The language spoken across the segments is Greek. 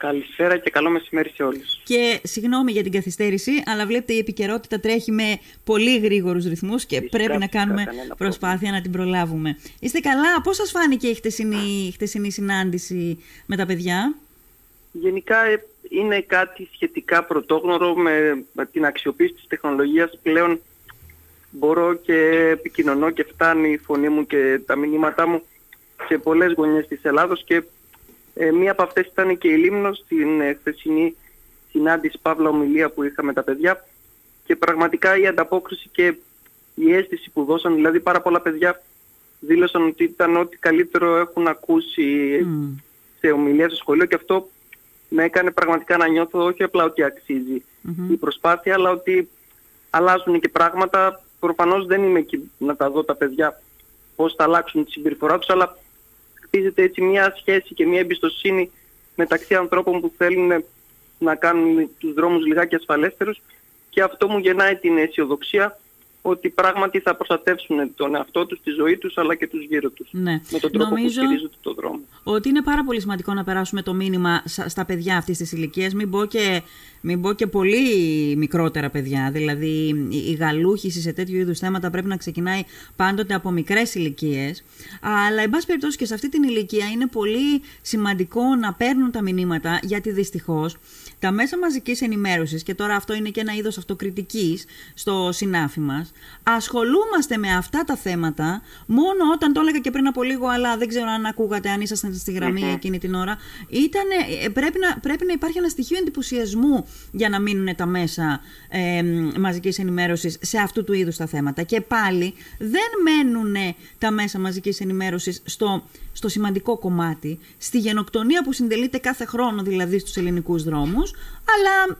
Καλησπέρα και καλό μεσημέρι σε όλους. Και συγγνώμη για την καθυστέρηση, αλλά βλέπετε η επικαιρότητα τρέχει με πολύ γρήγορους ρυθμούς και Φυσικά, πρέπει να φυσικά, κάνουμε κανένα προσπάθεια πρόβλημα. να την προλάβουμε. Είστε καλά, πώς σας φάνηκε η χτεσινή, η χτεσινή συνάντηση με τα παιδιά; Γενικά ε, είναι κάτι σχετικά πρωτόγνωρο με, με την αξιοποίηση της τεχνολογίας πλέον μπορώ και επικοινωνώ και φτάνει η φωνή μου και τα μηνύματά μου σε πολλές γωνιές της Ελλάδος και ε, μία από αυτές ήταν και η Λίμνος στην ε, χθεσινή συνάντηση Παύλα Ομιλία που είχα με τα παιδιά και πραγματικά η ανταπόκριση και η αίσθηση που δώσαν, δηλαδή πάρα πολλά παιδιά δήλωσαν ότι ήταν ό,τι καλύτερο έχουν ακούσει Μμ. σε ομιλία στο σχολείο και αυτό με έκανε πραγματικά να νιώθω όχι απλά ότι αξίζει Μμμ. η προσπάθεια αλλά ότι αλλάζουν και πράγματα. Προφανώς δεν είμαι εκεί να τα δω τα παιδιά πώς θα αλλάξουν τη συμπεριφορά τους αλλά χτίζεται έτσι μια σχέση και μια εμπιστοσύνη μεταξύ ανθρώπων που θέλουν να κάνουν τους δρόμους λιγάκι ασφαλέστερους. Και αυτό μου γεννάει την αισιοδοξία ότι πράγματι θα προστατεύσουν τον εαυτό τους, τη ζωή τους αλλά και τους γύρω τους Ναι. με τον τρόπο Νομίζω- που χειρίζονται τον δρόμο. ότι είναι πάρα πολύ σημαντικό να περάσουμε το μήνυμα σα- στα παιδιά αυτής της ηλικίας, μην πω και, μην πω και πολύ μικρότερα παιδιά. Δηλαδή η- η γαλούχηση σε τέτοιου είδους θέματα πρέπει να ξεκινάει πάντοτε από μικρές ηλικίες. Αλλά εν πάση περιπτώσει και σε αυτή την ηλικία είναι πολύ σημαντικό να παίρνουν τα μηνύματα γιατί δυστυχώς τα μέσα μαζικής ενημέρωσης και τώρα αυτό είναι και ένα είδος αυτοκριτικής στο συνάφι μας ασχολούμαστε με αυτά τα θέματα μόνο όταν το έλεγα και πριν από λίγο αλλά δεν ξέρω αν ακούγατε αν ήσασταν στη γραμμή εκείνη την ώρα ήτανε, ε, πρέπει, να, πρέπει να υπάρχει ένα στοιχείο εντυπωσιασμού για να μείνουν τα μέσα ε, μαζικής ενημέρωσης σε αυτού του είδους τα θέματα. Και πάλι δεν μένουν τα μέσα μαζικής ενημέρωσης στο, στο σημαντικό κομμάτι στη γενοκτονία που συντελείται κάθε χρόνο δηλαδή στους ελληνικούς δρόμους αλλά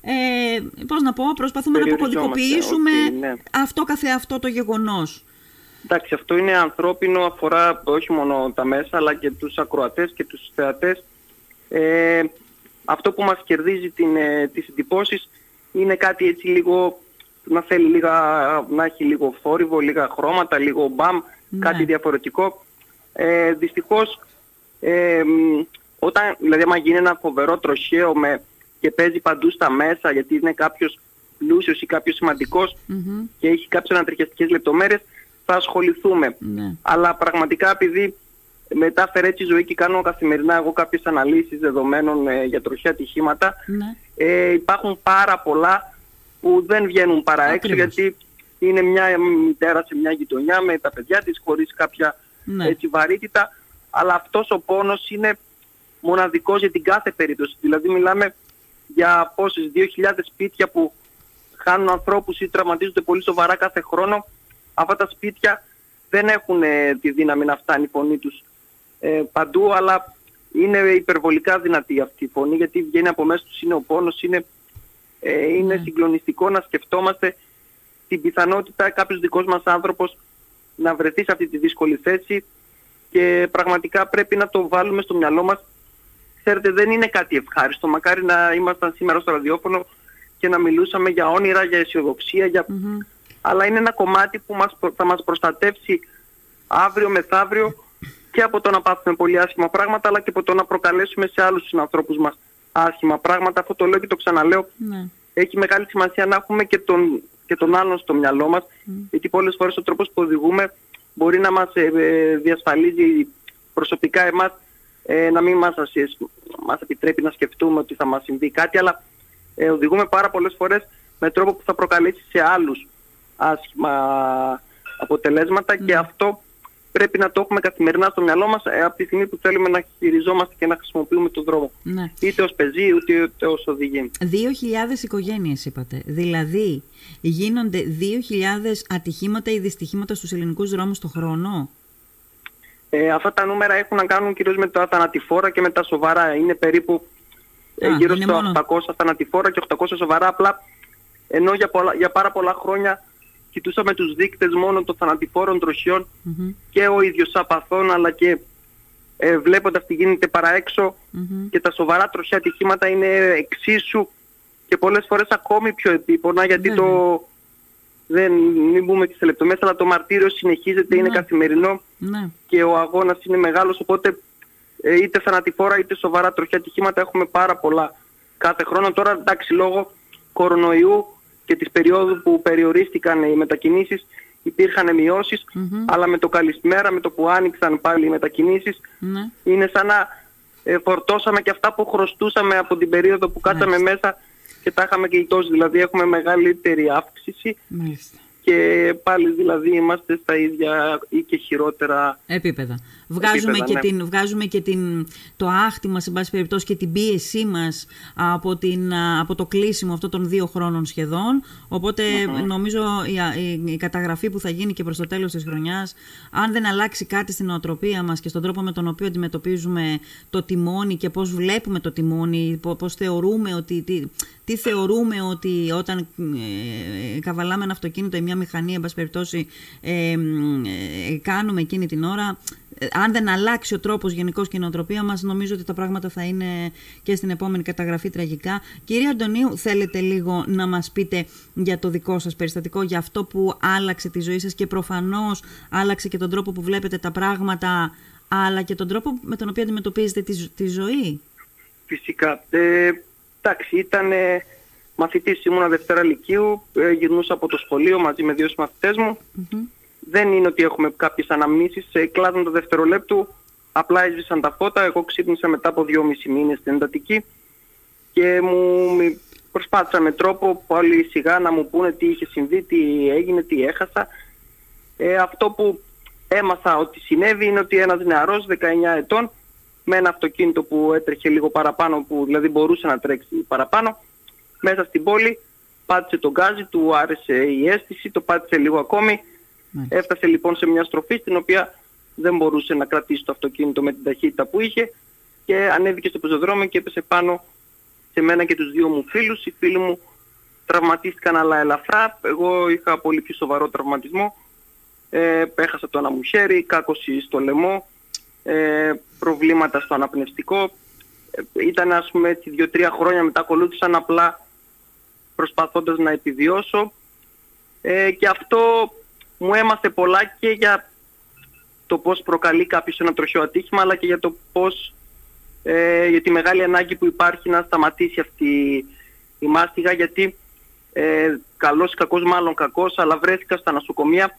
ε, πώς να πω, προσπαθούμε να Περιοριζόμαστε, αποκωδικοποιήσουμε ότι, ναι. αυτό καθεαυτό το γεγονός. Εντάξει, αυτό είναι ανθρώπινο, αφορά όχι μόνο τα μέσα, αλλά και τους ακροατές και τους θεατές. Ε, αυτό που μας κερδίζει την, ε, τις εντυπώσεις είναι κάτι έτσι λίγο, να θέλει λίγα, να έχει λίγο θόρυβο, λίγα χρώματα, λίγο μπαμ, Ναι. κάτι διαφορετικό. Ε, δυστυχώς, ε, μ, όταν, δηλαδή άμα γίνει ένα φοβερό τροχαίο με, και παίζει παντού στα μέσα, γιατί είναι κάποιος πλούσιος ή κάποιος σημαντικός, Μμμ. και έχει κάποιες ανατριχιαστικές λεπτομέρειες, θα ασχοληθούμε. Ναι. Αλλά πραγματικά επειδή μετά φέρε έτσι η ζωή και κάνω καθημερινά εγώ κάποιες αναλύσεις δεδομένων ε, για τροχαία ατυχήματα, Ναι. ε, υπάρχουν πάρα πολλά που δεν βγαίνουν παρά έξω Ακριβώς. γιατί είναι μια μητέρα σε μια γειτονιά με τα παιδιά της χωρίς κάποια Ναι. έτσι, βαρύτητα, αλλά αυτός ο πόνος είναι μοναδικός για την κάθε περίπτωση. Δηλαδή μιλάμε για πόσες 2.000 σπίτια που χάνουν ανθρώπους ή τραυματίζονται πολύ σοβαρά κάθε χρόνο. Αυτά τα σπίτια δεν έχουν ε, τη δύναμη να φτάνει η φωνή τους ε, παντού, αλλά είναι υπερβολικά δυνατή αυτή η φωνή γιατί βγαίνει από μέσα τους, είναι ο πόνος, είναι, ε, είναι Ναι. συγκλονιστικό να σκεφτόμαστε την πιθανότητα κάποιος δικός μας άνθρωπος να βρεθεί σε αυτή τη δύσκολη θέση και πραγματικά πρέπει να το βάλουμε στο μυαλό μας. Ξέρετε, δεν είναι κάτι ευχάριστο. Μακάρι να ήμασταν σήμερα στο ραδιόφωνο και να μιλούσαμε για όνειρα, για αισιοδοξία, για... Μμμ. αλλά είναι ένα κομμάτι που μας, προ- θα μας προστατεύσει αύριο μεθαύριο και από το να πάθουμε πολύ άσχημα πράγματα, αλλά και από το να προκαλέσουμε σε άλλους συνανθρώπους μας άσχημα πράγματα. Αυτό το λέω και το ξαναλέω Ναι. έχει μεγάλη σημασία να έχουμε και τον, και τον άλλον στο μυαλό μας, γιατί πολλές φορές ο τρόπος που οδηγούμε μπορεί να μας ε, ε, διασφαλίζει προσωπικά εμάς, ε, να μην μας, ασυ- μας επιτρέπει να σκεφτούμε ότι θα μας συμβεί κάτι, αλλά ε, οδηγούμε πάρα πολλές φορές με τρόπο που θα προκαλέσει σε άλλους άσχημα αποτελέσματα και αυτό πρέπει να το έχουμε καθημερινά στο μυαλό μας ε, από τη στιγμή που θέλουμε να χειριζόμαστε και να χρησιμοποιούμε τον δρόμο. ναι. Είτε ως πεζή, είτε ως οδηγή. 2.000 οικογένειες είπατε. Δηλαδή γίνονται 2.000 ατυχήματα ή δυστυχήματα στους ελληνικούς δρόμους το χρόνο; Ε, αυτά τα νούμερα έχουν να κάνουν κυρίως με τα θανατηφόρα και με τα σοβαρά. Είναι περίπου ε, Α, γύρω είναι στο μόνο- 800 θανατηφόρα και 800 σοβαρά. Απλά ενώ για, πολλά, για πάρα πολλά χρόνια κοιτούσαμε τους δείκτες μόνο των θανατηφόρων τροχιών Μμμ. και ο ίδιος απαθών αλλά και ε, βλέποντας τι γίνεται παρά έξω Μμμ. και τα σοβαρά τροχιά ατυχήματα είναι εξίσου και πολλές φορές ακόμη πιο επίπονα γιατί Βέβαια. το δεν μην μπούμε και σε λεπτομέρειες αλλά το μαρτύριο συνεχίζεται, είναι Ναι. καθημερινό Ναι. και ο αγώνας είναι μεγάλος οπότε ε, είτε θανατηφόρα είτε σοβαρά τροχιά ατυχήματα έχουμε πάρα πολλά κάθε χρόνο. Τώρα εντάξει λόγω κορονοϊού και της περίοδου που περιορίστηκαν οι μετακινήσεις υπήρχαν αλλά με το καλησπέρα, με το που άνοιξαν πάλι οι μετακινήσεις Ναι. είναι σαν να ε, φορτώσαμε και αυτά που χρωστούσαμε από την περίοδο που κάτσαμε μέσα και τα είχαμε γλιτώσει. Δηλαδή έχουμε μεγαλύτερη αύξηση Μάλιστα. Και πάλι δηλαδή είμαστε στα ίδια ή και χειρότερα Επίπεδα. Βγάζουμε, Επίπεδα, και, ναι. την, βγάζουμε και την, το άχτημα, σε πάση περιπτώσει, και την πίεσή μας από, την, α, από το κλείσιμο αυτών των δύο χρόνων σχεδόν. Οπότε νομίζω η, α- η, η καταγραφή που θα γίνει και προς το τέλος της χρονιάς, αν δεν αλλάξει κάτι στην νοοτροπία μας και στον τρόπο με τον οποίο αντιμετωπίζουμε το τιμόνι και πώς βλέπουμε το τιμόνι, πο- πώς θεωρούμε ότι... Τι, τι θεωρούμε ότι όταν ε, καβαλάμε ένα αυτοκίνητο ή μια μηχανή, εν πάση περιπτώσει, ε, μ, ε, κάνουμε εκείνη την ώρα, ε, αν δεν αλλάξει ο τρόπος γενικώς και η νοοτροπία μας, νομίζω ότι τα πράγματα θα είναι και στην επόμενη καταγραφή τραγικά. Κυρία Αντωνίου, θέλετε λίγο να μας πείτε για το δικό σας περιστατικό, για αυτό που άλλαξε τη ζωή σας και προφανώς άλλαξε και τον τρόπο που βλέπετε τα πράγματα, αλλά και τον τρόπο με τον οποίο αντιμετωπίζετε τη, ζ- τη ζωή; Φυσικά. Ε, εντάξει, ήταν ε, μαθητής, ήμουνα Δευτέρα Λυκείου, ε, γυρνούσα από το σχολείο μαζί με δύο συμμαθητές μου. Μμμ. Δεν είναι ότι έχουμε κάποιες αναμνήσεις, σε κλάδον το δευτερολέπτου, απλά έσβησαν τα φώτα, εγώ ξύπνησα μετά από δυόμιση μήνες στην εντατική και μου μη- προσπάθησαν με τρόπο πολύ σιγά να μου πούνε τι είχε συμβεί, τι έγινε, τι έχασα. Ε, αυτό που έμαθα ότι συνέβη είναι ότι ένας νεαρός 19 ετών με ένα αυτοκίνητο που έτρεχε λίγο παραπάνω, που δηλαδή μπορούσε να τρέξει παραπάνω, μέσα στην πόλη πάτησε τον γκάζι, του άρεσε η αίσθηση, το πάτησε λίγο ακόμη. Μάλιστα. Έφτασε λοιπόν σε μια στροφή στην οποία δεν μπορούσε να κρατήσει το αυτοκίνητο με την ταχύτητα που είχε και ανέβηκε στο πεζοδρόμιο και έπεσε πάνω σε μένα και τους δύο μου φίλους. Οι φίλοι μου τραυματίστηκαν αλλά ελαφρά. Εγώ είχα πολύ πιο σοβαρό τραυματισμό. Ε, έχασα το ένα μου χέρι, κάκωση στο λαιμό, ε, προβλήματα στο αναπνευστικό. Ε, ήταν ας πούμε έτσι δύο-τρία χρόνια μετά ακολούθησαν απλά προσπαθώντας να επιβιώσω. Ε, και αυτό μου έμαθε πολλά και για το πώς προκαλεί κάποιος ένα τροχαίο ατύχημα αλλά και για το πώς ε, για τη μεγάλη ανάγκη που υπάρχει να σταματήσει αυτή η μάστιγα γιατί ε, καλός ή κακός μάλλον κακός αλλά βρέθηκα στα νοσοκομεία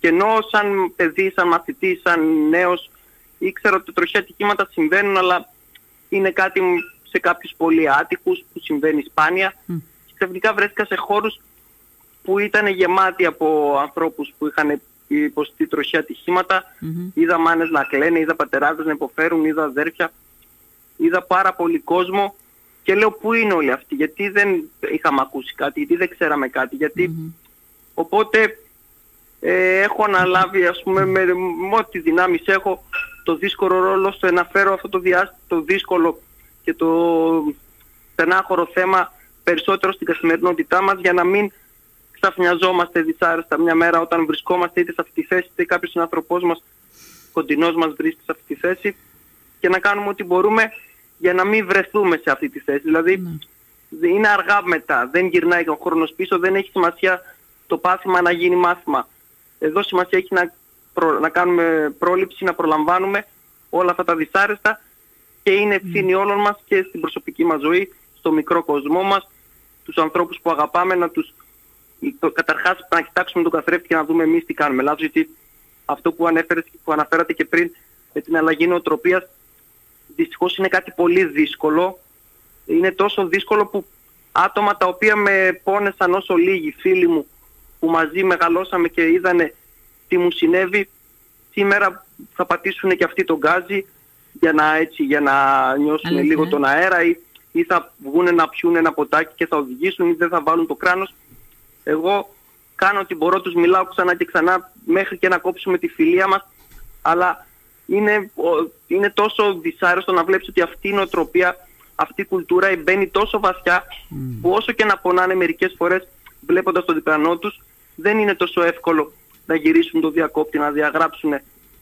και ενώ σαν παιδί, σαν μαθητή, σαν νέος ήξερα ότι τροχαία ατυχήματα συμβαίνουν αλλά είναι κάτι σε κάποιους πολύ άτυχους που συμβαίνει σπάνια Μμ. και ξαφνικά βρέθηκα σε χώρους που ήταν γεμάτοι από ανθρώπους που είχαν υποστεί τροχαία ατυχήματα. Μμμ. Είδα μάνες να κλαίνε, είδα πατεράδες να υποφέρουν, είδα αδέρφια. Είδα πάρα πολύ κόσμο και λέω πού είναι όλοι αυτοί, γιατί δεν είχαμε ακούσει κάτι, γιατί δεν ξέραμε κάτι, γιατί... Μμμ. Οπότε ε, έχω αναλάβει ας πούμε με, με ό,τι δυνάμεις έχω το δύσκολο ρόλο στο να φέρω αυτό το, διάσ- το δύσκολο και το στενάχωρο θέμα περισσότερο στην καθημερινότητά μας για να μην ξαφνιαζόμαστε δυσάρεστα μια μέρα όταν βρισκόμαστε είτε σε αυτή τη θέση είτε κάποιος συνανθρωπός μας κοντινός μας βρίσκεται σε αυτή τη θέση και να κάνουμε ό,τι μπορούμε για να μην βρεθούμε σε αυτή τη θέση. Δηλαδή Ναι. είναι αργά μετά, δεν γυρνάει ο χρόνος πίσω, δεν έχει σημασία το πάθημα να γίνει μάθημα. Εδώ σημασία έχει να, προ- να κάνουμε πρόληψη, να προλαμβάνουμε όλα αυτά τα δυσάρεστα και είναι ευθύνη όλων μας και στην προσωπική μας ζωή, στο μικρό κοσμό μας, τους ανθρώπους που αγαπάμε, να τους το- καταρχάς να κοιτάξουμε τον καθρέφτη και να δούμε εμείς τι κάνουμε λάθος, γιατί αυτό που, ανέφερες, που αναφέρατε και πριν με την αλλαγή νοοτροπίας δυστυχώς είναι κάτι πολύ δύσκολο. Είναι τόσο δύσκολο που άτομα τα οποία με πόνεσαν όσο λίγοι φίλοι μου που μαζί μεγαλώσαμε και είδανε τι μου συνέβη. Σήμερα θα πατήσουν και αυτοί τον γκάζι για να, έτσι, για να νιώσουν Αλήθεια, λίγο ε; τον αέρα ή, ή θα βγουν να πιούν ένα ποτάκι και θα οδηγήσουν ή δεν θα βάλουν το κράνος. Εγώ κάνω ό,τι μπορώ, τους μιλάω ξανά και ξανά μέχρι και να κόψουμε τη φιλία μας. Αλλά είναι, ο- είναι τόσο δυσάρεστο να βλέπεις ότι αυτή η νοοτροπία, αυτή η κουλτούρα μπαίνει τόσο βαθιά που όσο και να πονάνε μερικές φορές βλέποντας το διπλανό τους δεν είναι τόσο εύκολο να γυρίσουν το διακόπτη, να διαγράψουν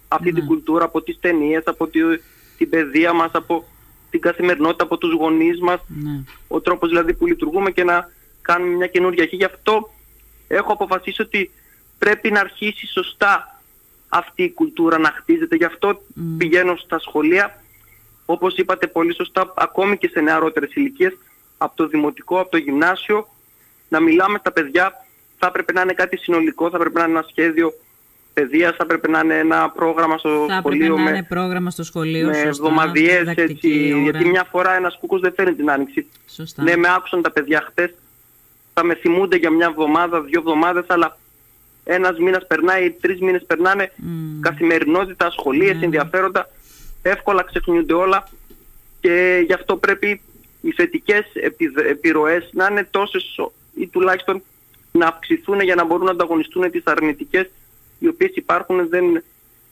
αυτή την κουλτούρα από τις ταινίες, από τη, την παιδεία μας, από την καθημερινότητα, από τους γονείς μας Ναι. ο τρόπος δηλαδή που λειτουργούμε και να κάνουμε μια καινούργια αρχή. Γι' αυτό έχω αποφασίσει ότι πρέπει να αρχίσει σωστά αυτή η κουλτούρα να χτίζεται. Γι' αυτό Μμ. πηγαίνω στα σχολεία όπως είπατε πολύ σωστά, ακόμη και σε νεαρότερες ηλικίες, από το δημοτικό, από το γυμνάσιο, να μιλάμε στα παιδιά, θα έπρεπε να είναι κάτι συνολικό, θα έπρεπε να είναι ένα σχέδιο παιδείας, θα έπρεπε να είναι ένα πρόγραμμα στο θα σχολείο. να με, είναι πρόγραμμα στο σχολείο, με σωστά, εβδομαδιαίες, διδακτική ώρα. γιατί μια φορά ένας κούκος δεν φέρνει την άνοιξη. Σωστά. Ναι, με άκουσαν τα παιδιά χτες, θα με θυμούνται για μια εβδομάδα, δύο εβδομάδες, αλλά ένας μήνας περνάει, τρεις μήνες περνάνε, Μμμ. καθημερινότητα, σχολείες, Ναι. ενδιαφέροντα, εύκολα ξεχνιούνται όλα και γι' αυτό πρέπει οι θετικές επιδ- επιρροές να είναι τόσες ο- ή τουλάχιστον να αυξηθούν για να μπορούν να ανταγωνιστούν τις αρνητικές οι οποίες υπάρχουν, δεν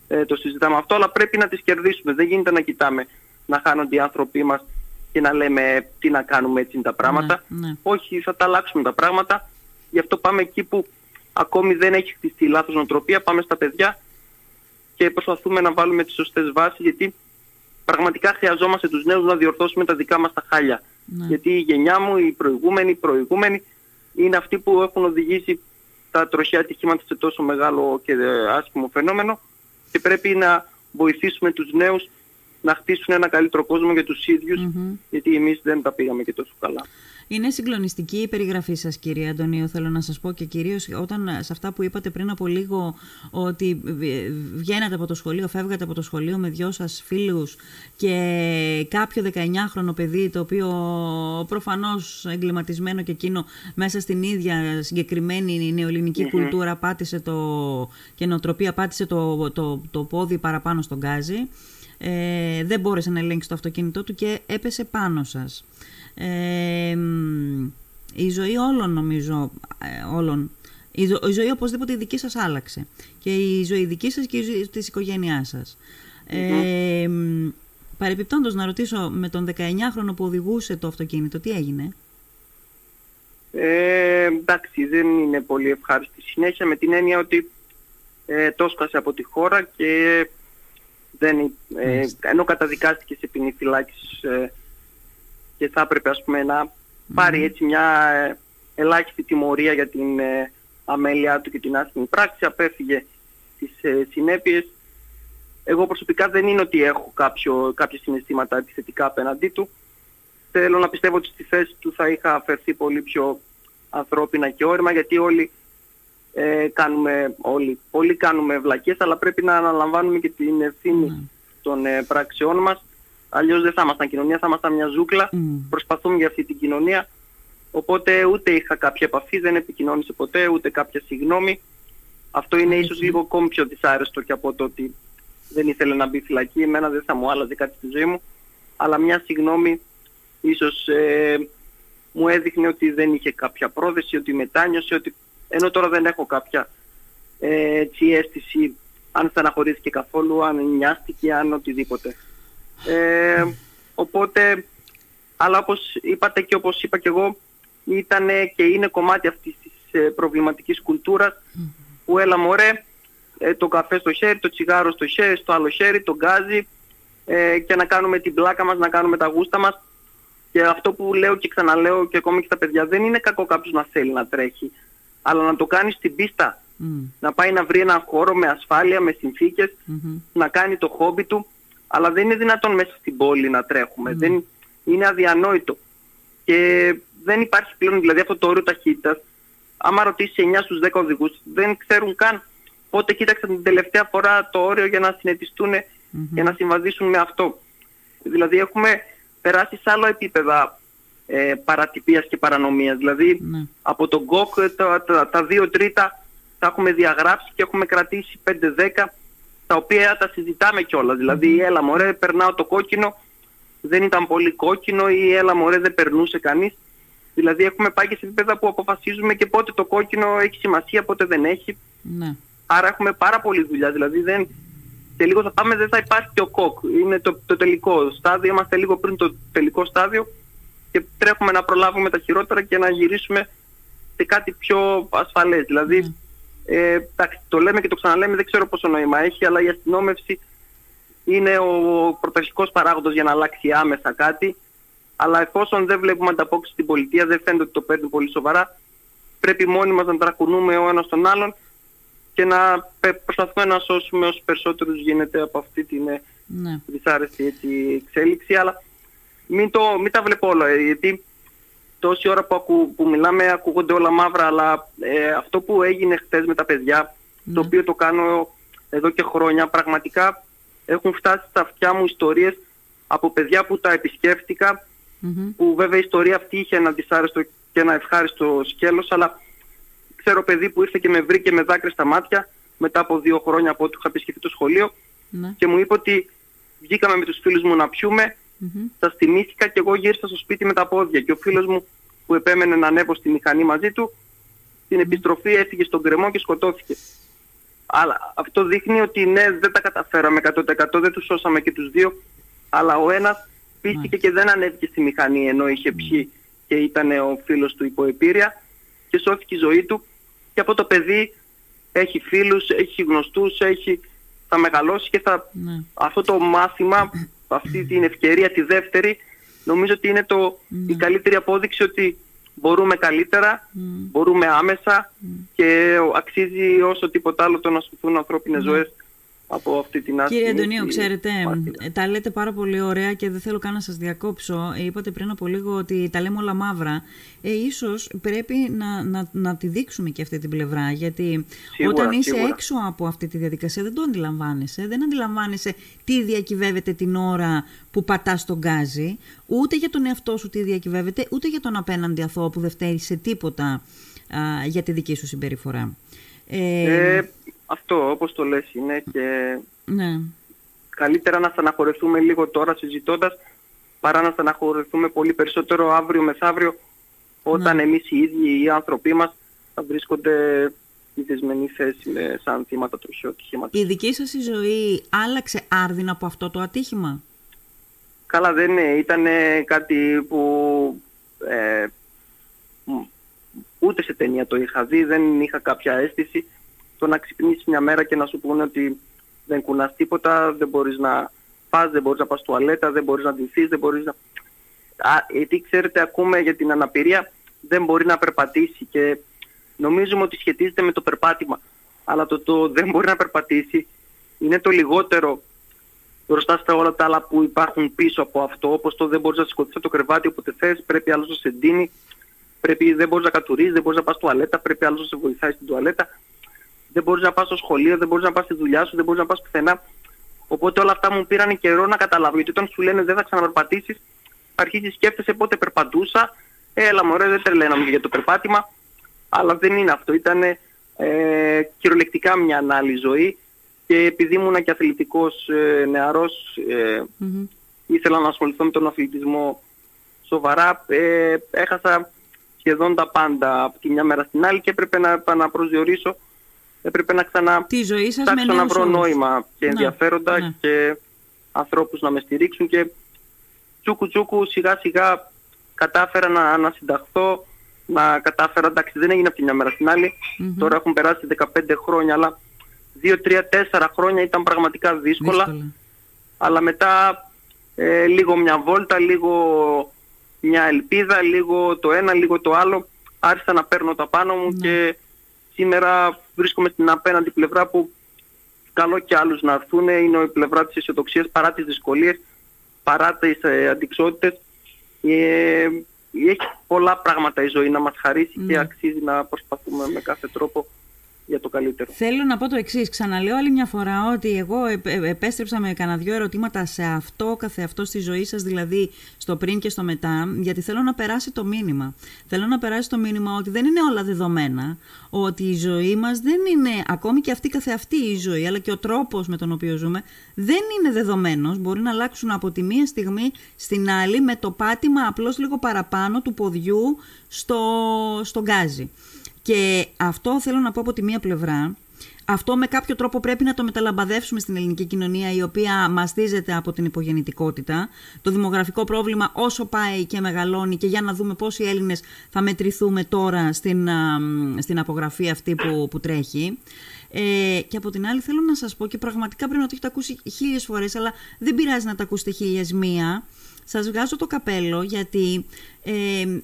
ε, το συζητάμε αυτό, αλλά πρέπει να τις κερδίσουμε. Δεν γίνεται να κοιτάμε να χάνονται οι άνθρωποι μας και να λέμε τι να κάνουμε έτσι είναι τα πράγματα. Ναι, ναι. Όχι, θα τα αλλάξουμε τα πράγματα. Γι' αυτό πάμε εκεί που ακόμη δεν έχει χτιστεί η λάθος νοοτροπία. Πάμε στα παιδιά και προσπαθούμε να βάλουμε τις σωστές βάσεις γιατί πραγματικά χρειαζόμαστε τους νέους να διορθώσουμε τα δικά μας τα χάλια. Ναι. Γιατί η γενιά μου, οι προηγούμενοι, οι προηγούμενοι είναι αυτοί που έχουν οδηγήσει τα τροχαία ατυχήματα σε τόσο μεγάλο και ε, άσχημο φαινόμενο και πρέπει να βοηθήσουμε τους νέους να χτίσουν ένα καλύτερο κόσμο για τους ίδιους Μμμ. γιατί εμείς δεν τα πήγαμε και τόσο καλά. Είναι συγκλονιστική η περιγραφή σας κύριε Αντωνίου θέλω να σας πω και κυρίως όταν ε, σε αυτά που είπατε πριν από λίγο ότι β- βγαίνατε από το σχολείο, φεύγατε από το σχολείο με δυο σας φίλους και κάποιο 19χρονο παιδί το οποίο προφανώς εγκληματισμένο και εκείνο μέσα στην ίδια συγκεκριμένη νεοελληνική Μμμ. κουλτούρα πάτησε το, και νοοτροπία πάτησε το, το, το πόδι παραπάνω στον γκάζι ε, δεν μπόρεσε να ελέγξει το αυτοκίνητό του και έπεσε πάνω σας. Ε, μ, η ζωή όλων νομίζω, ε, όλων, η, ζω- η ζωή οπωσδήποτε η δική σας άλλαξε. Και η ζωή δική σας και η ζωή της οικογένειάς σας. Ε, μ, παρεπιπτόντως να ρωτήσω με τον 19χρονο που οδηγούσε το αυτοκίνητο, τι έγινε; Ε, εντάξει, δεν είναι πολύ ευχάριστη συνέχεια με την έννοια ότι ε, το έσκασε από τη χώρα και δεν, ε, Μάλιστα. ενώ καταδικάστηκε σε ποινή φυλάκισης ε, και θα έπρεπε ας πούμε να πάρει έτσι μια ε, ελάχιστη τιμωρία για την ε, αμέλειά του και την άσχημη πράξη, απέφυγε τις ε, συνέπειες. Εγώ προσωπικά δεν είναι ότι έχω κάποιο, κάποια συναισθήματα επιθετικά απέναντί του. Θέλω να πιστεύω ότι στη θέση του θα είχα αφαιρθεί πολύ πιο ανθρώπινα και όρημα γιατί όλοι ε, κάνουμε, όλοι, πολλοί κάνουμε βλακίες αλλά πρέπει να αναλαμβάνουμε και την ευθύνη Ναι. των ε, πράξεών μας. Αλλιώς δεν θα ήμασταν κοινωνία, θα ήμασταν μια ζούγκλα. Μμ. Προσπαθούμε για αυτή την κοινωνία. Οπότε ούτε είχα κάποια επαφή, δεν επικοινώνησε ποτέ, ούτε κάποια συγγνώμη. Αυτό είναι Αλήθεια. ίσως λίγο ακόμη πιο δυσάρεστο και από το ότι δεν ήθελε να μπει φυλακή. Εμένα δεν θα μου άλλαζε κάτι στη ζωή μου. Αλλά μια συγγνώμη ίσως ε, μου έδειχνε ότι δεν είχε κάποια πρόθεση, ότι μετάνιωσε, ότι ενώ τώρα δεν έχω κάποια ε, έτσι, αίσθηση αν στεναχωρήθηκε καθόλου, αν νοιάστηκε, αν οτιδήποτε. Ε, οπότε, αλλά όπως είπατε και όπως είπα και εγώ, ήταν και είναι κομμάτι αυτής της ε, προβληματικής κουλτούρας που έλα μωρέ, ε, το καφέ στο χέρι, το τσιγάρο στο χέρι, στο άλλο χέρι, το γκάζι ε, και να κάνουμε την πλάκα μας, να κάνουμε τα γούστα μας. Και αυτό που λέω και ξαναλέω και ακόμη και στα παιδιά, δεν είναι κακό κάποιος να θέλει να τρέχει, αλλά να το κάνει στην πίστα. Μμ. Να πάει να βρει ένα χώρο με ασφάλεια, με συνθήκες, Μμμ. να κάνει το χόμπι του, αλλά δεν είναι δυνατόν μέσα στην πόλη να τρέχουμε. Δεν, είναι αδιανόητο. Και δεν υπάρχει πλέον δηλαδή αυτό το όριο ταχύτητας. Άμα ρωτήσει 9 στους 10 οδηγούς, δεν ξέρουν καν πότε κοίταξαν την τελευταία φορά το όριο για να συνετιστούν για να συμβαδίσουν με αυτό. Δηλαδή έχουμε περάσει σε άλλο επίπεδα ε, παρατυπίας και παρανομίας. Δηλαδή Ναι. από τον ΚΟΚ ε, τα, τα, τα δύο τρίτα τα έχουμε διαγράψει και έχουμε κρατήσει 5-10 τα οποία τα συζητάμε κιόλας. Δηλαδή έλα μωρέ περνάω το κόκκινο, δεν ήταν πολύ κόκκινο ή έλα μωρέ δεν περνούσε κανείς. Δηλαδή έχουμε πάει και σε επίπεδα που αποφασίζουμε και πότε το κόκκινο έχει σημασία, πότε δεν έχει. Ναι. Άρα έχουμε πάρα πολλή δουλειά. Δηλαδή δεν... σε λίγο θα πάμε δεν θα υπάρχει και ο κοκ. Είναι το, το τελικό στάδιο. Είμαστε λίγο πριν το τελικό στάδιο και τρέχουμε να προλάβουμε τα χειρότερα και να γυρίσουμε σε κάτι πιο ασφαλές. Δηλαδή, ε, εντάξει, το λέμε και το ξαναλέμε, δεν ξέρω πόσο νόημα έχει, αλλά η αστυνόμευση είναι ο πρωταρχικός παράγοντος για να αλλάξει άμεσα κάτι. Αλλά εφόσον δεν βλέπουμε ανταπόκριση στην πολιτεία, δεν φαίνεται ότι το παίρνουν πολύ σοβαρά, πρέπει μόνοι μας να τρακουνούμε ο ένας τον άλλον και να πε- προσπαθούμε να σώσουμε όσους περισσότερους γίνεται από αυτή την ε, Ναι. δυσάρεστη έτσι, εξέλιξη, αλλά μην, το, μην τα βλέπω όλα, ε, γιατί τόση ώρα που, ακου, που μιλάμε ακούγονται όλα μαύρα, αλλά ε, αυτό που έγινε χθες με τα παιδιά, το Ναι. οποίο το κάνω εδώ και χρόνια, πραγματικά έχουν φτάσει στα αυτιά μου ιστορίες από παιδιά που τα επισκέφτηκα, Μμμ. που βέβαια η ιστορία αυτή είχε ένα δυσάρεστο και ένα ευχάριστο σκέλος, αλλά ξέρω παιδί που ήρθε και με βρήκε με δάκρυ στα μάτια μετά από δύο χρόνια από ό,τι είχα επισκεφτεί το σχολείο Ναι. και μου είπε ότι βγήκαμε με τους φίλους μου να πιούμε, Μμμ. σας θυμήθηκα και εγώ γύρισα στο σπίτι με τα πόδια και ο φίλος μου που επέμενε να ανέβω στη μηχανή μαζί του, στην επιστροφή έφυγε στον κρεμό και σκοτώθηκε. Αλλά αυτό δείχνει ότι ναι, δεν τα καταφέραμε 100%, δεν τους σώσαμε και τους δύο, αλλά ο ένας πίστηκε και δεν ανέβηκε στη μηχανή ενώ είχε πιει και ήταν ο φίλος του υποεπήρεια και σώθηκε η ζωή του και από το παιδί έχει φίλους, έχει γνωστούς, έχει, θα μεγαλώσει και θα Ναι. αυτό το μάθημα, αυτή την ευκαιρία τη δεύτερη, νομίζω ότι είναι το, η καλύτερη απόδειξη ότι μπορούμε καλύτερα, μπορούμε άμεσα και αξίζει όσο τίποτα άλλο το να σωθούν ανθρώπινες ζωές από αυτή την άσχημη Κύριε Αντωνίου, τη ξέρετε, μάρτυρα. ε, τα λέτε πάρα πολύ ωραία και δεν θέλω καν να σας διακόψω. Ε, Είπατε πριν από λίγο ότι τα λέμε όλα μαύρα. Ε, ίσως πρέπει να, να, να τη δείξουμε και αυτή την πλευρά, γιατί Σίγουρα, όταν είσαι σίγουρα. έξω από αυτή τη διαδικασία δεν το αντιλαμβάνεσαι. Δεν αντιλαμβάνεσαι τι διακυβεύεται την ώρα που πατάς τον γκάζι, ούτε για τον εαυτό σου τι διακυβεύεται, ούτε για τον απέναντι αθώο που δεν φταίει σε τίποτα α, για τη δική σου συμπεριφορά. Ε, Ε, αυτό όπως το λες είναι και ναι. καλύτερα να στεναχωρεθούμε λίγο τώρα συζητώντας παρά να στεναχωρεθούμε πολύ περισσότερο αύριο μεθαύριο όταν Ναι. εμείς οι ίδιοι οι άνθρωποι μας θα βρίσκονται στη δεσμενή θέση με, σαν θύματα τροχιού ατυχήματος. Η δική σας η ζωή άλλαξε άρδινα από αυτό το ατύχημα; Καλά δεν είναι, ήταν κάτι που ε, μ, ούτε σε ταινία το είχα δει, δεν είχα κάποια αίσθηση. Το να ξυπνήσεις μια μέρα και να σου πούνε ότι δεν κουνάς τίποτα, δεν μπορείς να πας, δεν μπορείς να πας τουαλέτα, δεν μπορείς να ντυθείς, δεν μπορείς να... Α, γιατί ξέρετε ακούμε για την αναπηρία δεν μπορεί να περπατήσει και νομίζουμε ότι σχετίζεται με το περπάτημα. Αλλά το, το δεν μπορεί να περπατήσει είναι το λιγότερο μπροστά στα όλα τα άλλα που υπάρχουν πίσω από αυτό, όπως το δεν μπορείς να σηκωθείς από το κρεβάτι όποτε θες, πρέπει άλλος να σε ντύνει, πρέπει, δεν μπορείς να κατουρίζεις, δεν μπορείς να πας τουαλέτα, πρέπει άλλος να σε βοηθάει στην τουαλέτα, δεν μπορείς να πας στο σχολείο, δεν μπορείς να πας στη δουλειά σου, δεν μπορείς να πας πουθενά. Οπότε όλα αυτά μου πήραν καιρό να καταλάβω, γιατί όταν σου λένε δεν θα ξαναπερπατήσεις, αρχίζεις σκέφτεσαι πότε περπατούσα, έλα μωρέ δεν τρελαίναμε για το περπάτημα, αλλά δεν είναι αυτό, ήταν ε, κυριολεκτικά μια άλλη ζωή και επειδή ήμουν και αθλητικός ε, νεαρός, ε, Μμμ. ήθελα να ασχοληθώ με τον αθλητισμό σοβαρά, ε, έχασα σχεδόν τα πάντα από τη μια μέρα στην άλλη και έπρεπε να επαναπροσδιορίσω, έπρεπε να ξανά Τη ζωή σας με ψάξω να νέους βρω όρους. νόημα και Ναι, ενδιαφέροντα ναι. και ανθρώπους να με στηρίξουν και τσούκου τσούκου σιγά σιγά κατάφερα να, να συνταχθώ, να κατάφερα, εντάξει δεν έγινε από τη μια μέρα στην άλλη, Μμμ. τώρα έχουν περάσει 15 χρόνια, αλλά 2, 3, 4 χρόνια ήταν πραγματικά δύσκολα, Δύσκολα. αλλά μετά ε, λίγο μια βόλτα, λίγο μια ελπίδα, λίγο το ένα, λίγο το άλλο, άρχισα να παίρνω τα πάνω μου Ναι. και σήμερα βρίσκομαι στην απέναντι πλευρά που καλό και άλλους να έρθουν, είναι η πλευρά της αισιοδοξίας παρά τις δυσκολίες, παρά τις ε, αντικσότητες. Ε, έχει πολλά πράγματα η ζωή να μας χαρίσει Ναι. και αξίζει να προσπαθούμε με κάθε τρόπο για το καλύτερο. Θέλω να πω το εξής. Ξαναλέω άλλη μια φορά ότι εγώ επ- ε, επέστρεψα με κανένα δυο ερωτήματα σε αυτό, καθε αυτό στη ζωή σας, δηλαδή στο πριν και στο μετά, γιατί θέλω να περάσει το μήνυμα. Θέλω να περάσει το μήνυμα ότι δεν είναι όλα δεδομένα, ότι η ζωή μας δεν είναι, ακόμη και αυτή καθεαυτή η ζωή, αλλά και ο τρόπος με τον οποίο ζούμε, δεν είναι δεδομένος. Μπορεί να αλλάξουν από τη μία στιγμή στην άλλη με το πάτημα απλώς λίγο παραπάνω του ποδιού στο, στο γκάζι. Και αυτό θέλω να πω από τη μία πλευρά. Αυτό με κάποιο τρόπο πρέπει να το μεταλαμπαδεύσουμε στην ελληνική κοινωνία η οποία μαστίζεται από την υπογεννητικότητα. Το δημογραφικό πρόβλημα όσο πάει και μεγαλώνει και για να δούμε πόσοι Έλληνες θα μετρηθούμε τώρα στην, α, μ, στην απογραφή αυτή που, που τρέχει. Ε, και από την άλλη θέλω να σας πω και πραγματικά πρέπει να το έχετε ακούσει χίλιες φορές αλλά δεν πειράζει να τα ακούσετε χίλιες μία. Σας βγάζω το καπέλο γιατί ε, ε,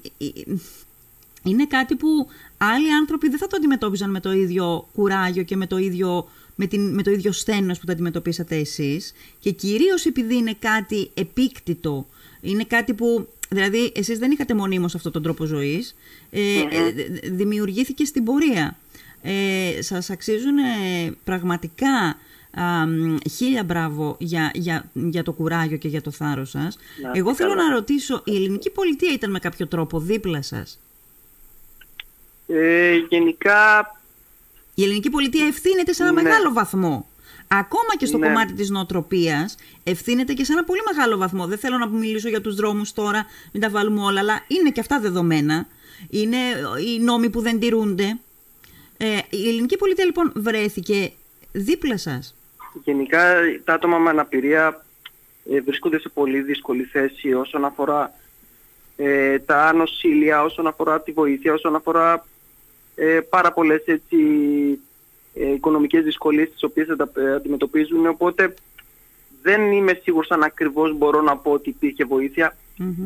είναι κάτι που άλλοι άνθρωποι δεν θα το αντιμετώπιζαν με το ίδιο κουράγιο και με το ίδιο με, την, με το ίδιο στένος που τα αντιμετωπίσατε εσείς και κυρίως επειδή είναι κάτι επίκτητο, είναι κάτι που Δηλαδή, εσείς δεν είχατε μονίμως αυτόν τον τρόπο ζωής, ε, ε δημιουργήθηκε στην πορεία. Ε, σας αξίζουν πραγματικά χίλια μπράβο για, για, για το κουράγιο και για το θάρρος σας. Εγώ θέλω να ρωτήσω, η ελληνική πολιτεία ήταν με κάποιο τρόπο δίπλα σας; Ε, γενικά... Η ελληνική πολιτεία ευθύνεται σε ένα ναι. μεγάλο βαθμό. Ακόμα και στο ναι. κομμάτι της νοοτροπίας ευθύνεται και σε ένα πολύ μεγάλο βαθμό. Δεν θέλω να μιλήσω για τους δρόμους τώρα, μην τα βάλουμε όλα, αλλά είναι και αυτά δεδομένα. Είναι οι νόμοι που δεν τηρούνται. Ε, η ελληνική πολιτεία λοιπόν βρέθηκε δίπλα σας. Γενικά τα άτομα με αναπηρία ε, βρίσκονται σε πολύ δύσκολη θέση όσον αφορά ε, τα ανοσήλια, όσον αφορά τη βοήθεια, όσον αφορά ε, πάρα πολλές έτσι, ε, οικονομικές δυσκολίες τις οποίες ε, αντιμετωπίζουν. Οπότε δεν είμαι σίγουρος αν ακριβώς μπορώ να πω ότι υπήρχε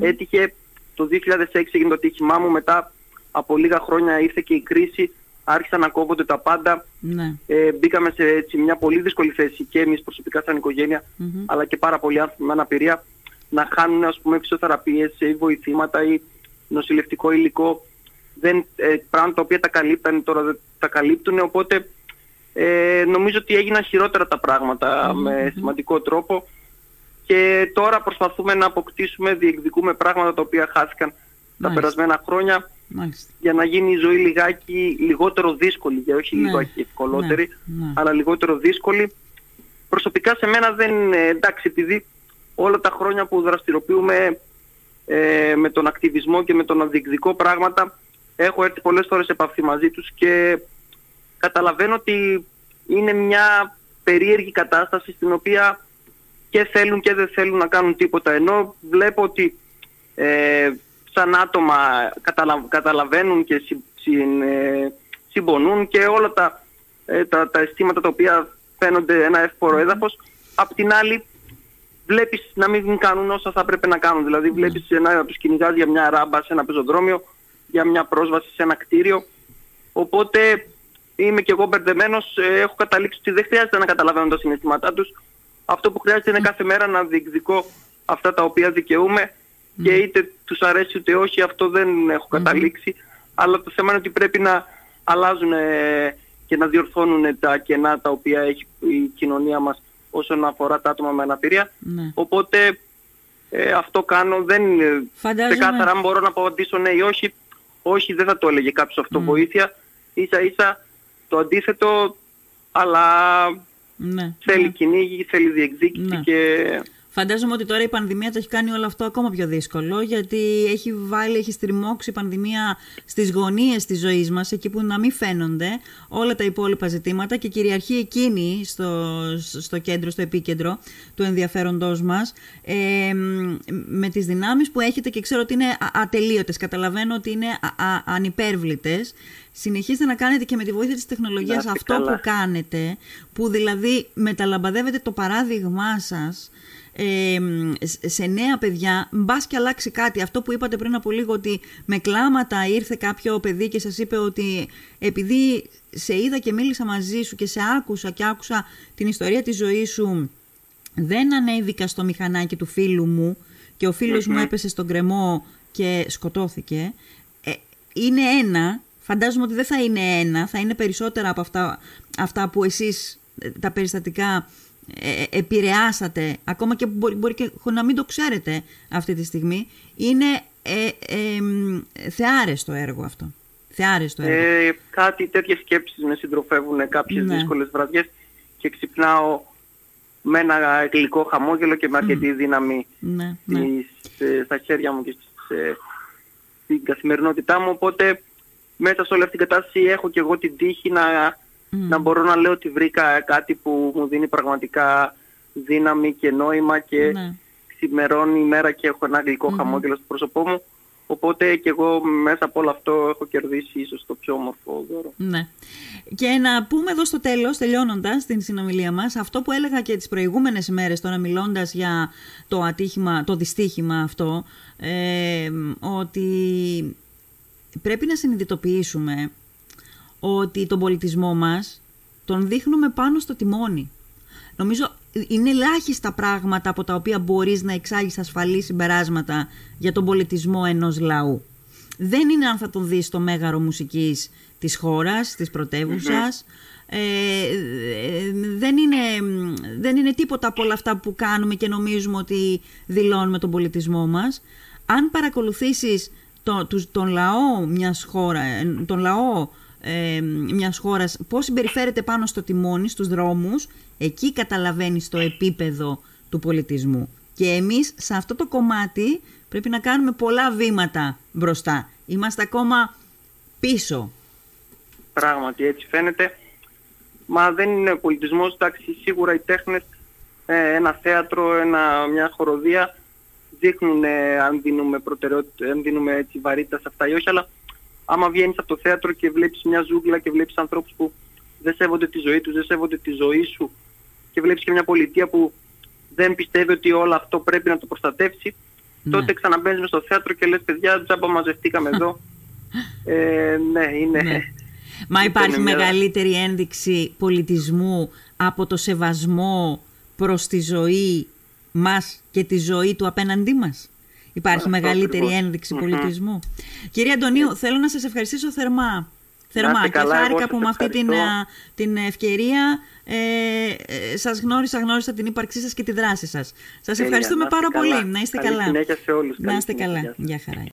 Έτυχε το 2006 έγινε το τύχημά μου, μετά από λίγα χρόνια ήρθε και η κρίση, άρχισαν να κόβονται τα πάντα. Ναι. Ε, μπήκαμε σε έτσι, μια πολύ δύσκολη θέση και εμείς προσωπικά σαν οικογένεια, αλλά και πάρα πολλοί άνθρωποι με αναπηρία να χάνουν ας πούμε φυσιοθεραπείες ή βοηθήματα ή νοσηλευτικό υλικό. Δεν, ε, πράγματα τα οποία τα καλύπτανε τώρα δεν τα καλύπτουν, οπότε ε, νομίζω ότι έγιναν χειρότερα τα πραγματα με σημαντικό τρόπο και τώρα προσπαθούμε να αποκτήσουμε, διεκδικούμε πράγματα τα οποία χάθηκαν τα περασμένα χρόνια για να γίνει η ζωή λιγάκι λιγότερο δύσκολη, για όχι ναι. λιγάκι ευκολότερη, ναι, ναι. αλλά λιγότερο δύσκολη. Προσωπικά σε μένα δεν, ε, εντάξει, επειδή όλα τα χρόνια που δραστηριοποιούμε ε, με τον ακτιβισμό και με τον αδικδικό πράγματα, έχω έρθει πολλές φορές σε επαφή μαζί τους και καταλαβαίνω ότι είναι μια περίεργη κατάσταση στην οποία και θέλουν και δεν θέλουν να κάνουν τίποτα. Ενώ βλέπω ότι ε, σαν άτομα καταλαβαίνουν και ε, συμπονούν και όλα τα, ε, τα, τα αισθήματα τα οποία φαίνονται ένα εύπορο έδαφος. Απ' την άλλη βλέπεις να μην κάνουν όσα θα πρέπει να κάνουν. Δηλαδή βλέπεις να τους κυνηγάς για μια ράμπα σε ένα πεζοδρόμιο, για μια πρόσβαση σε ένα κτίριο. Οπότε είμαι και εγώ μπερδεμένος, ε, έχω καταλήξει ότι δεν χρειάζεται να καταλαβαίνω τα συναισθήματά τους. Αυτό που χρειάζεται είναι κάθε μέρα να διεκδικώ αυτά τα οποία δικαιούμαι και είτε τους αρέσει είτε όχι, αυτό δεν έχω καταλήξει. Αλλά το θέμα είναι ότι πρέπει να αλλάζουν ε, και να διορθώνουν τα κενά τα οποία έχει η κοινωνία μας όσον αφορά τα άτομα με αναπηρία. Ναι. Οπότε ε, αυτό κάνω. Δεν Φαντάζομαι... ξεκάθαρα αν μπορώ να απαντήσω ναι ή όχι. Όχι, δεν θα το έλεγε κάποιος αυτό βοήθεια. Ίσα ίσα το αντίθετο, αλλά ναι, θέλει ναι. κυνήγι, θέλει διεκδίκηση ναι. και... Φαντάζομαι ότι τώρα η πανδημία το έχει κάνει όλο αυτό ακόμα πιο δύσκολο, γιατί έχει βάλει, έχει στριμώξει η πανδημία στις γωνίες της ζωής μας, εκεί που να μην φαίνονται όλα τα υπόλοιπα ζητήματα και κυριαρχεί εκείνη στο, στο κέντρο, στο επίκεντρο του ενδιαφέροντός μας, ε, με τις δυνάμεις που έχετε και ξέρω ότι είναι ατελείωτες, καταλαβαίνω ότι είναι ανυπέρβλητες. Συνεχίστε να κάνετε και με τη βοήθεια της τεχνολογίας αυτό που κάνετε, που δηλαδή μεταλαμπαδεύετε το παράδειγμά σας ε, σε νέα παιδιά, μπας και αλλάξει κάτι. Αυτό που είπατε πριν από λίγο ότι με κλάματα ήρθε κάποιο παιδί και σας είπε ότι επειδή σε είδα και μίλησα μαζί σου και σε άκουσα και άκουσα την ιστορία της ζωής σου, δεν ανέβηκα στο μηχανάκι του φίλου μου και ο φιλος μου έπεσε στον κρεμό και σκοτώθηκε. Ε, είναι ένα φαντάζομαι ότι δεν θα είναι ένα, θα είναι περισσότερα από αυτά, αυτά που εσείς ε, τα περιστατικά ε, ε, επηρεάσατε, ακόμα και μπορεί, μπορεί και να μην το ξέρετε αυτή τη στιγμή, είναι ε, ε, θεάρεστο έργο αυτό. Θεάρεστο έργο. Ε, κάτι τέτοιες σκέψεις με συντροφεύουν κάποιες ναι. δύσκολες βραδιές και ξυπνάω με ένα γλυκό χαμόγελο και με αρκετή δύναμη ναι, ναι. στα χέρια μου και στην καθημερινότητά μου. Οπότε μέσα σε όλη αυτή την κατάσταση έχω και εγώ την τύχη να, να μπορώ να λέω ότι βρήκα κάτι που μου δίνει πραγματικά δύναμη και νόημα και ναι. ξημερώνει η μέρα και έχω ένα γλυκό χαμόγελο στο πρόσωπό μου. Οπότε και εγώ μέσα από όλο αυτό έχω κερδίσει ίσως το πιο όμορφο δώρο. Ναι. Και να πούμε εδώ στο τέλος, τελειώνοντας την συνομιλία μας, αυτό που έλεγα και τις προηγούμενες μέρες τώρα μιλώντας για το ατύχημα, το δυστύχημα αυτό, ε, ότι πρέπει να συνειδητοποιήσουμε ότι τον πολιτισμό μας τον δείχνουμε πάνω στο τιμόνι. Νομίζω είναι ελάχιστα πράγματα από τα οποία μπορείς να εξάγεις ασφαλή συμπεράσματα για τον πολιτισμό ενός λαού. Δεν είναι αν θα τον δεις στο μέγαρο μουσικής της χώρας, της πρωτεύουσας. Ε, δεν, είναι, δεν είναι τίποτα από όλα αυτά που κάνουμε και νομίζουμε ότι δηλώνουμε τον πολιτισμό μας. Αν παρακολουθήσεις το, τον λαό μιας χώρα, τον λαό ε, μιας χώρας πώς συμπεριφέρεται πάνω στο τιμόνι, στους δρόμους, εκεί καταλαβαίνεις το επίπεδο του πολιτισμού. Και εμείς σε αυτό το κομμάτι πρέπει να κάνουμε πολλά βήματα μπροστά. Είμαστε ακόμα πίσω. Πράγματι, έτσι φαίνεται. Μα δεν είναι πολιτισμός, εντάξει, σίγουρα οι τέχνες, ε, ένα θέατρο, ένα, μια χοροδία δείχνουν ε, αν δίνουμε προτεραιότητα, αν δίνουμε έτσι, βαρύτητα σε αυτά ή όχι, αλλά άμα βγαίνεις από το θέατρο και βλέπεις μια ζούγκλα και βλέπεις ανθρώπους που δεν σέβονται τη ζωή τους, δεν σέβονται τη ζωή σου και βλέπεις και μια πολιτεία που δεν πιστεύει ότι όλο αυτό πρέπει να το προστατεύσει, ναι. τότε ξαναμπαίνεις στο θέατρο και λες παιδιά τζάμπα μαζευτήκαμε εδώ. Ε, ναι, είναι... Ναι. Μα υπάρχει μεγαλύτερη ένδειξη πολιτισμού από το σεβασμό προς τη ζωή μας και τη ζωή του απέναντί μας; Υπάρχει μεγαλύτερη ένδειξη πολιτισμού. Κυρία Αντωνίου, θέλω να σας ευχαριστήσω θερμά. Θερμά και χάρηκα που με αυτή την, την ευκαιρία ε, ε, σας γνώρισα, γνώρισα την ύπαρξή σας και τη δράση σας. Σας ευχαριστούμε πάρα πολύ. Να είστε καλά. σε όλους. Να είστε καλά. Γεια χαρά.